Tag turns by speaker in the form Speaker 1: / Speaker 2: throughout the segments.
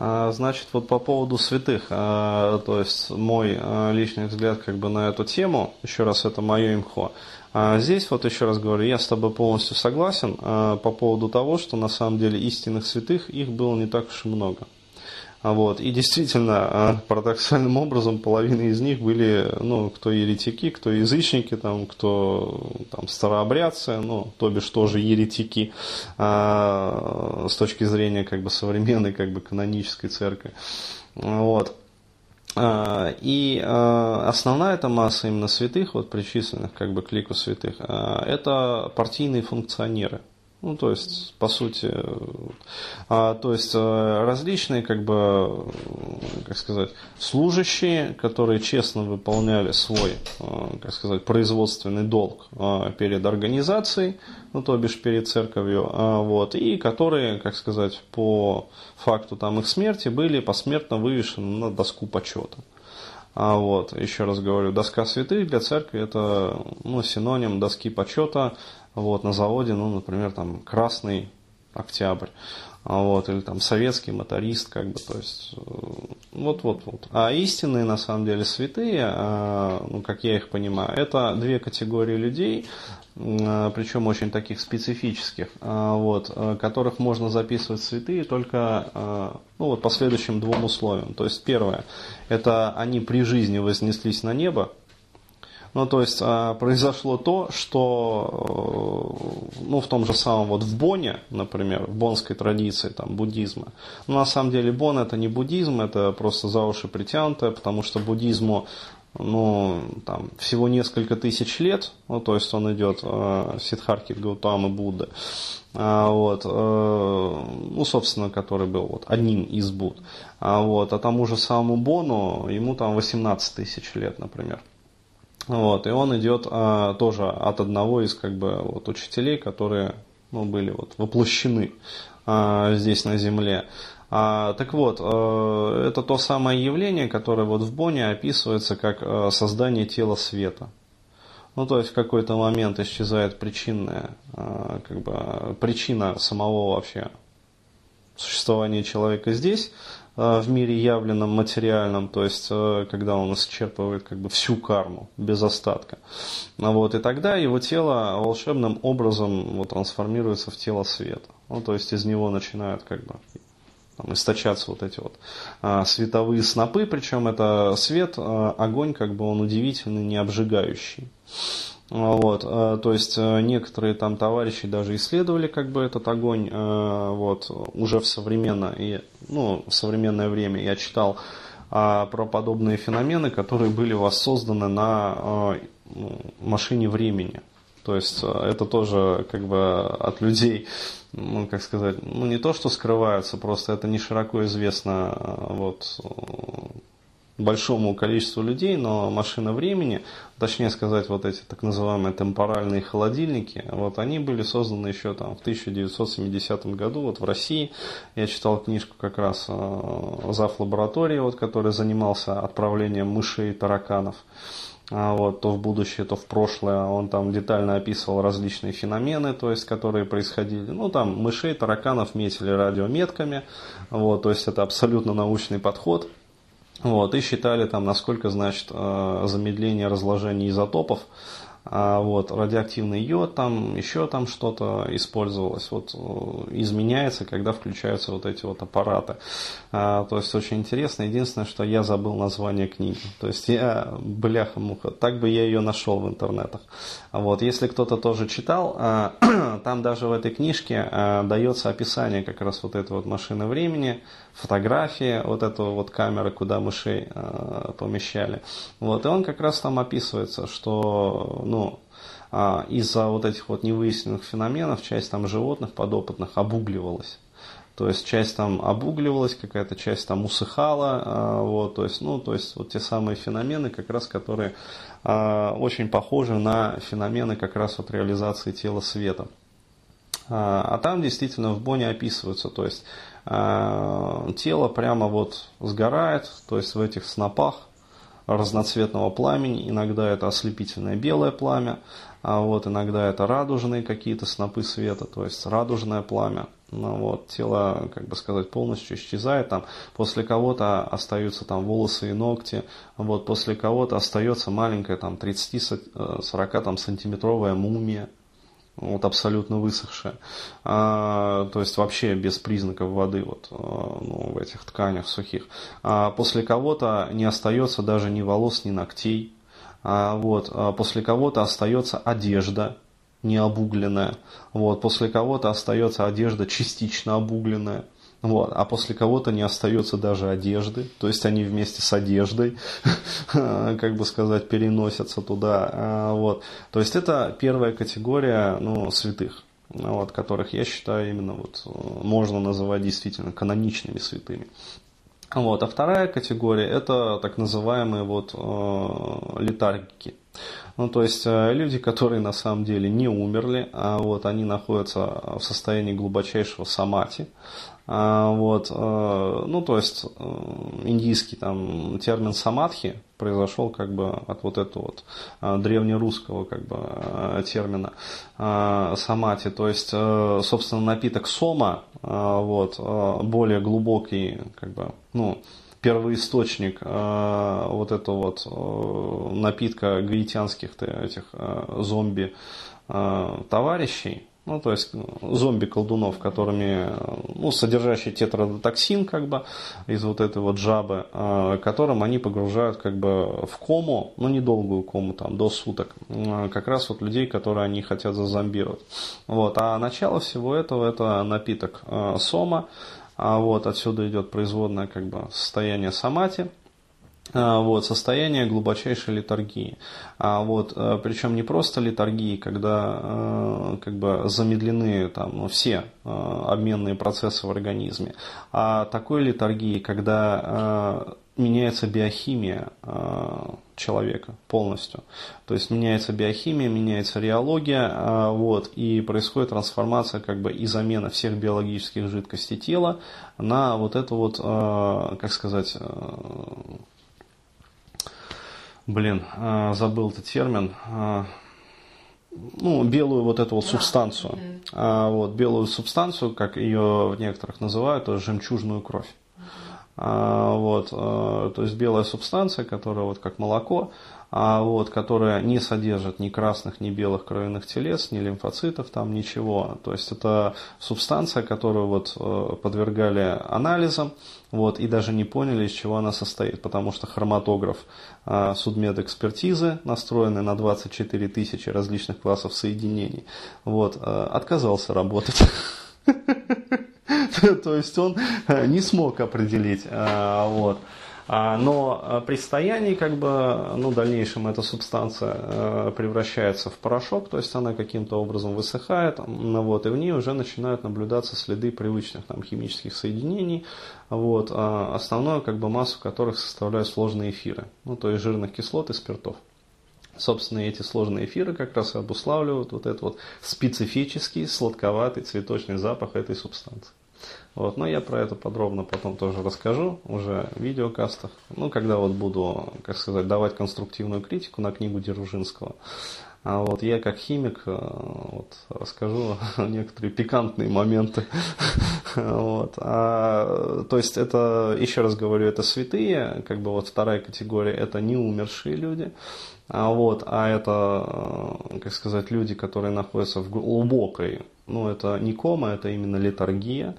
Speaker 1: А, значит, вот по поводу святых, а, то есть мой а, личный взгляд как бы на эту тему, еще раз, это мое имхо. Здесь вот еще раз говорю, я с тобой полностью согласен по поводу того, что на самом деле истинных святых их было не так уж и много. А вот. И действительно, а, парадоксальным образом, половина из них были, ну, кто еретики, кто язычники, там, кто там, старообрядцы, ну, то бишь тоже еретики а, с точки зрения как бы, современной как бы, канонической церкви. Вот. А, и основная эта масса именно святых, вот причисленных как бы к лику святых, это партийные функционеры. Ну, то есть, по сути, а, то есть э, различные, как бы, как сказать, служащие, которые честно выполняли свой, э, как сказать, производственный долг э, перед организацией, ну, то бишь перед церковью, вот, и которые, как сказать, по факту там их смерти были посмертно вывешены на доску почета. А вот, еще раз говорю, доска святых для церкви это ну, синоним доски почета вот, на заводе, ну, например, там красный октябрь, а вот, или там советский моторист, как бы, то есть, вот, вот, вот. А истинные, на самом деле, святые, а, ну, как я их понимаю, это две категории людей, а, причем очень таких специфических, вот, которых можно записывать святые только ну, вот, по следующим двум условиям. То есть, первое, это они при жизни вознеслись на небо, ну, то есть а, произошло то, что э, ну, в том же самом вот в Боне, например, в бонской традиции там, буддизма. Но на самом деле Бон это не буддизм, это просто за уши притянутое, потому что буддизму ну, там, всего несколько тысяч лет, ну, то есть он идет э, Сидхарки Гаутамы Будды, а, вот, э, ну, собственно, который был вот, одним из Буд. А, вот, а тому же самому Бону, ему там 18 тысяч лет, например. Вот, и он идет а, тоже от одного из как бы, вот, учителей, которые ну, были вот, воплощены а, здесь на Земле. А, так вот, а, это то самое явление, которое вот в Боне описывается как а, создание тела света. Ну, то есть в какой-то момент исчезает причинная, а, как бы, причина самого вообще существования человека здесь, в мире явленном материальном, то есть э, когда он исчерпывает как бы всю карму без остатка. Ну вот, и тогда его тело волшебным образом вот, трансформируется в тело света. Ну, то есть из него начинают как бы там, источаться вот эти вот а, световые снопы, причем это свет, а, огонь, как бы он удивительный, не обжигающий. Вот, э, то есть э, некоторые там товарищи даже исследовали как бы этот огонь э, вот, уже в современное, и, ну, в современное время. Я читал а, про подобные феномены, которые были воссозданы на машине времени. То есть это тоже как бы от людей, ну, как сказать, ну не то, что скрываются, просто это не широко известно вот, большому количеству людей, но машина времени, точнее сказать, вот эти так называемые темпоральные холодильники, вот они были созданы еще там в 1970 году вот в России. Я читал книжку как раз э, зав. лаборатории, вот, который занимался отправлением мышей и тараканов. А вот, то в будущее, то в прошлое. Он там детально описывал различные феномены, то есть, которые происходили. Ну, там мышей, тараканов метили радиометками. Вот, то есть, это абсолютно научный подход. Вот, и считали там, насколько значит э, замедление разложения изотопов а вот, радиоактивный йод, там еще там что-то использовалось, вот, э, изменяется, когда включаются вот эти вот аппараты. А, то есть очень интересно. Единственное, что я забыл название книги. То есть я, бляха-муха, так бы я ее нашел в интернетах. Вот, если кто-то тоже читал, а, там даже в этой книжке а, дается описание как раз вот этой вот машины времени, фотографии вот этого вот камеры, куда мышей а, помещали. Вот, и он как раз там описывается, что, ну, ну, а, из-за вот этих вот невыясненных феноменов часть там животных подопытных обугливалась. То есть часть там обугливалась, какая-то часть там усыхала, а, вот, то есть, ну, то есть вот те самые феномены, как раз которые а, очень похожи на феномены как раз вот реализации тела света. А там действительно в Боне описываются, то есть тело прямо вот сгорает, то есть в этих снопах, разноцветного пламени. Иногда это ослепительное белое пламя, а вот иногда это радужные какие-то снопы света, то есть радужное пламя. Ну, вот, тело, как бы сказать, полностью исчезает, там, после кого-то остаются там волосы и ногти, вот, после кого-то остается маленькая там 30-40 там сантиметровая мумия, вот абсолютно высохшая, а, то есть вообще без признаков воды вот, а, ну, в этих тканях сухих. А после кого-то не остается даже ни волос, ни ногтей, а, вот, а после кого-то остается одежда не обугленная, вот, после кого-то остается одежда частично обугленная. Вот. А после кого-то не остается даже одежды, то есть они вместе с одеждой, как бы сказать, переносятся туда. А, вот. То есть это первая категория ну, святых, вот, которых я считаю именно вот, можно называть действительно каноничными святыми. Вот. А вторая категория это так называемые вот, э, летаргики. Ну, то есть э, люди, которые на самом деле не умерли, а вот они находятся в состоянии глубочайшего самати, а, вот, э, ну, то есть э, индийский там термин самадхи произошел как бы от вот этого вот э, древнерусского как бы термина самати, то есть, собственно, напиток сома, вот, более глубокий, как бы, ну, первоисточник вот этого вот напитка гаитянских этих зомби товарищей, ну, то есть зомби-колдунов, которыми, ну, содержащий тетрадотоксин, как бы, из вот этой вот жабы, а, которым они погружают, как бы, в кому, ну, недолгую кому, там, до суток, как раз вот людей, которые они хотят зазомбировать. Вот, а начало всего этого, это напиток сома, а вот отсюда идет производное, как бы, состояние самати, а, вот, состояние глубочайшей литургии. А вот, э, причем не просто литургии, когда э, как бы замедлены там, все э, обменные процессы в организме, а такой литургии, когда меняется биохимия человека полностью. То есть меняется биохимия, меняется реология, вот, и происходит трансформация как бы и замена всех биологических жидкостей тела на вот это вот, как сказать, блин, а, забыл этот термин, а, ну, белую вот эту вот субстанцию. А, вот, белую субстанцию, как ее в некоторых называют, жемчужную кровь. А, вот, а, то есть белая субстанция, которая вот как молоко, а вот, которая не содержит ни красных, ни белых кровяных телец, ни лимфоцитов, там ничего. То есть это субстанция, которую вот э, подвергали анализам, вот, и даже не поняли, из чего она состоит, потому что хроматограф судмедэкспертизы, настроенный на 24 тысячи различных классов соединений, вот, э, отказался работать. То есть он не смог определить. Вот. А, но а, при стоянии, как бы, ну, в дальнейшем эта субстанция э, превращается в порошок, то есть она каким-то образом высыхает, ну, вот, и в ней уже начинают наблюдаться следы привычных там, химических соединений, вот, а основную как бы, массу которых составляют сложные эфиры, ну, то есть жирных кислот и спиртов. Собственно, эти сложные эфиры как раз и обуславливают вот этот вот специфический сладковатый цветочный запах этой субстанции. Вот, но я про это подробно потом тоже расскажу уже в видеокастах. Ну, когда вот буду, как сказать, давать конструктивную критику на книгу Дзержинского. А вот я как химик э, вот, расскажу некоторые пикантные моменты. вот. а, то есть это, еще раз говорю, это святые, как бы вот вторая категория, это не умершие люди. А, вот, а это, э, как сказать, люди, которые находятся в глубокой, ну это не кома, это именно литургия,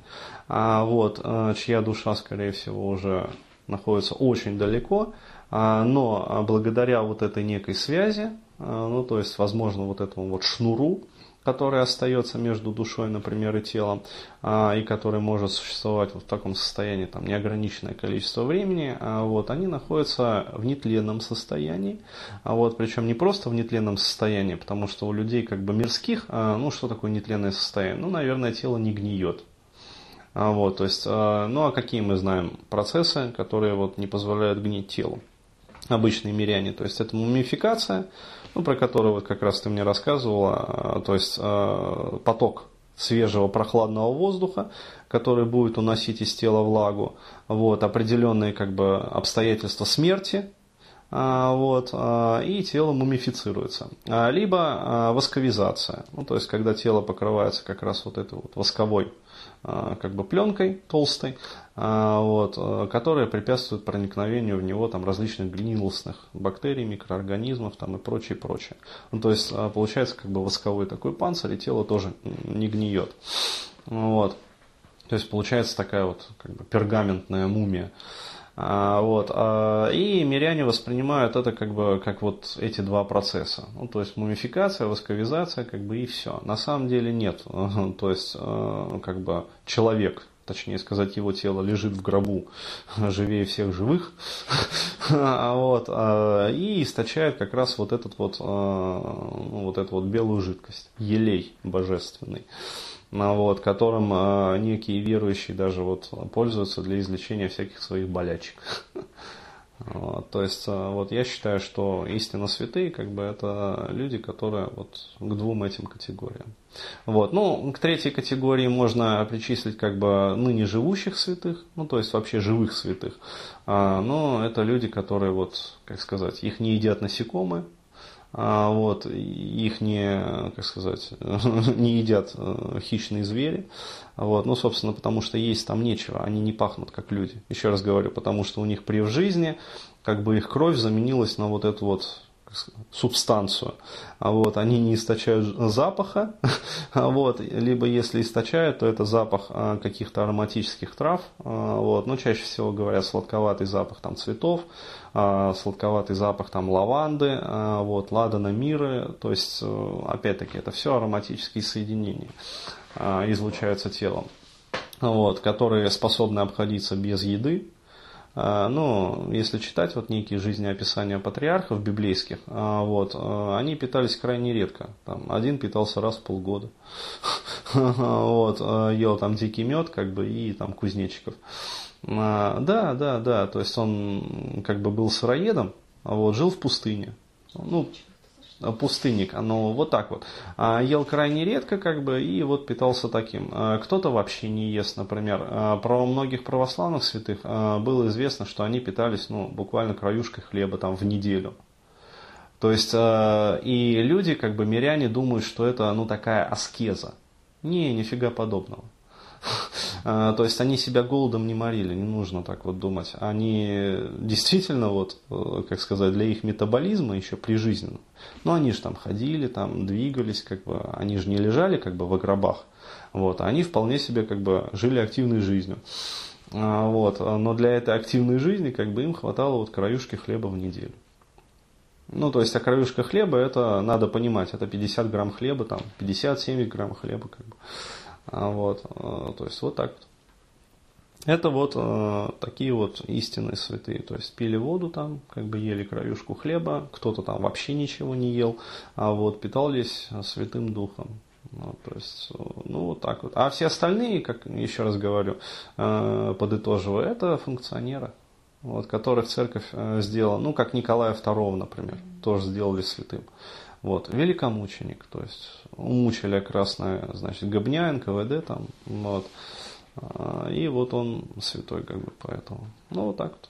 Speaker 1: а, вот, э, чья душа, скорее всего, уже находится очень далеко, а, но благодаря вот этой некой связи, а, ну то есть, возможно, вот этому вот шнуру, который остается между душой, например, и телом, а, и который может существовать вот в таком состоянии там, неограниченное количество времени, а, вот, они находятся в нетленном состоянии, а вот, причем не просто в нетленном состоянии, потому что у людей как бы мирских, а, ну что такое нетленное состояние? Ну, наверное, тело не гниет. А, вот, то есть, а, ну а какие мы знаем процессы, которые вот не позволяют гнить телу? Обычные миряне, то есть это мумификация, ну, про которую вот как раз ты мне рассказывала, а, то есть а, поток свежего прохладного воздуха, который будет уносить из тела влагу, вот, определенные как бы обстоятельства смерти, вот, а, и тело мумифицируется. А, либо восковизация, ну, то есть когда тело покрывается как раз вот этой вот восковой как бы пленкой толстой, вот, которая препятствует проникновению в него там, различных гнилостных бактерий, микроорганизмов там, и прочее, прочее. Ну, то есть получается как бы восковой такой панцирь, и тело тоже не гниет. Вот. То есть получается такая вот как бы пергаментная мумия. А, вот, а, и миряне воспринимают это как бы как вот эти два процесса. Ну, то есть мумификация, восковизация, как бы и все. На самом деле нет. То есть а, как бы человек, точнее сказать, его тело лежит в гробу живее всех живых, вот, и источает как раз вот этот вот, ну, вот эту вот белую жидкость, елей божественный. А, вот, которым а, некие верующие даже вот пользуются для излечения всяких своих болячек. Вот, то есть, а, вот я считаю, что истинно святые, как бы, это люди, которые вот к двум этим категориям. Вот, ну, к третьей категории можно причислить, как бы, ныне живущих святых, ну, то есть, вообще живых святых. но это люди, которые, вот, как сказать, их не едят насекомые, а, вот, их не, как сказать, не едят э, хищные звери, вот, ну, собственно, потому что есть там нечего, они не пахнут как люди, еще раз говорю, потому что у них при в жизни, как бы их кровь заменилась на вот эту вот субстанцию. А вот, они не источают запаха, а вот, либо если источают, то это запах а, каких-то ароматических трав. Вот, но чаще всего говорят сладковатый запах там, цветов, сладковатый запах там, лаванды, вот, ладана миры. То есть, э, опять-таки, это все ароматические соединения излучаются телом, вот, которые способны обходиться без еды, ну, если читать вот некие жизнеописания патриархов библейских, а, вот, а, они питались крайне редко. Там, один питался раз в полгода. Вот, ел там дикий мед, как бы, и там кузнечиков. Да, да, да, то есть он как бы был сыроедом, вот, жил в пустыне. Ну, пустынник, оно вот так вот. А, ел крайне редко, как бы, и вот питался таким. А, кто-то вообще не ест, например. А, про многих православных святых было известно, что они питались, ну, буквально краюшкой хлеба там в неделю. То есть, и люди, как бы, миряне думают, что это, ну, такая аскеза. Не, нифига подобного. А, то есть они себя голодом не морили, не нужно так вот думать. Они действительно, вот, э, как сказать, для их метаболизма еще прижизненно. Но они же там ходили, там двигались, как бы, они же не лежали как бы в гробах. Вот, они вполне себе как бы жили активной жизнью. А, вот, но для этой активной жизни как бы им хватало вот краюшки хлеба в неделю. Ну, то есть, а краюшка хлеба, это надо понимать, это 50 грамм хлеба, там, 50-70 грамм хлеба, как бы. А, вот, э, то есть вот так вот. Это вот э, такие вот истинные святые. То есть пили воду там, как бы ели краюшку хлеба, кто-то там вообще ничего не ел, а вот питались святым духом. Ну, то есть, э, ну вот так вот. А все остальные, как еще раз говорю, э, подытоживаю, это функционеры, вот, которых церковь э, сделала, ну как Николая II, например, тоже сделали святым. Вот, великомученик, то есть умучили красное, значит, Гобня, НКВД там, вот. А, и вот он святой, как бы, поэтому. Ну, вот так вот.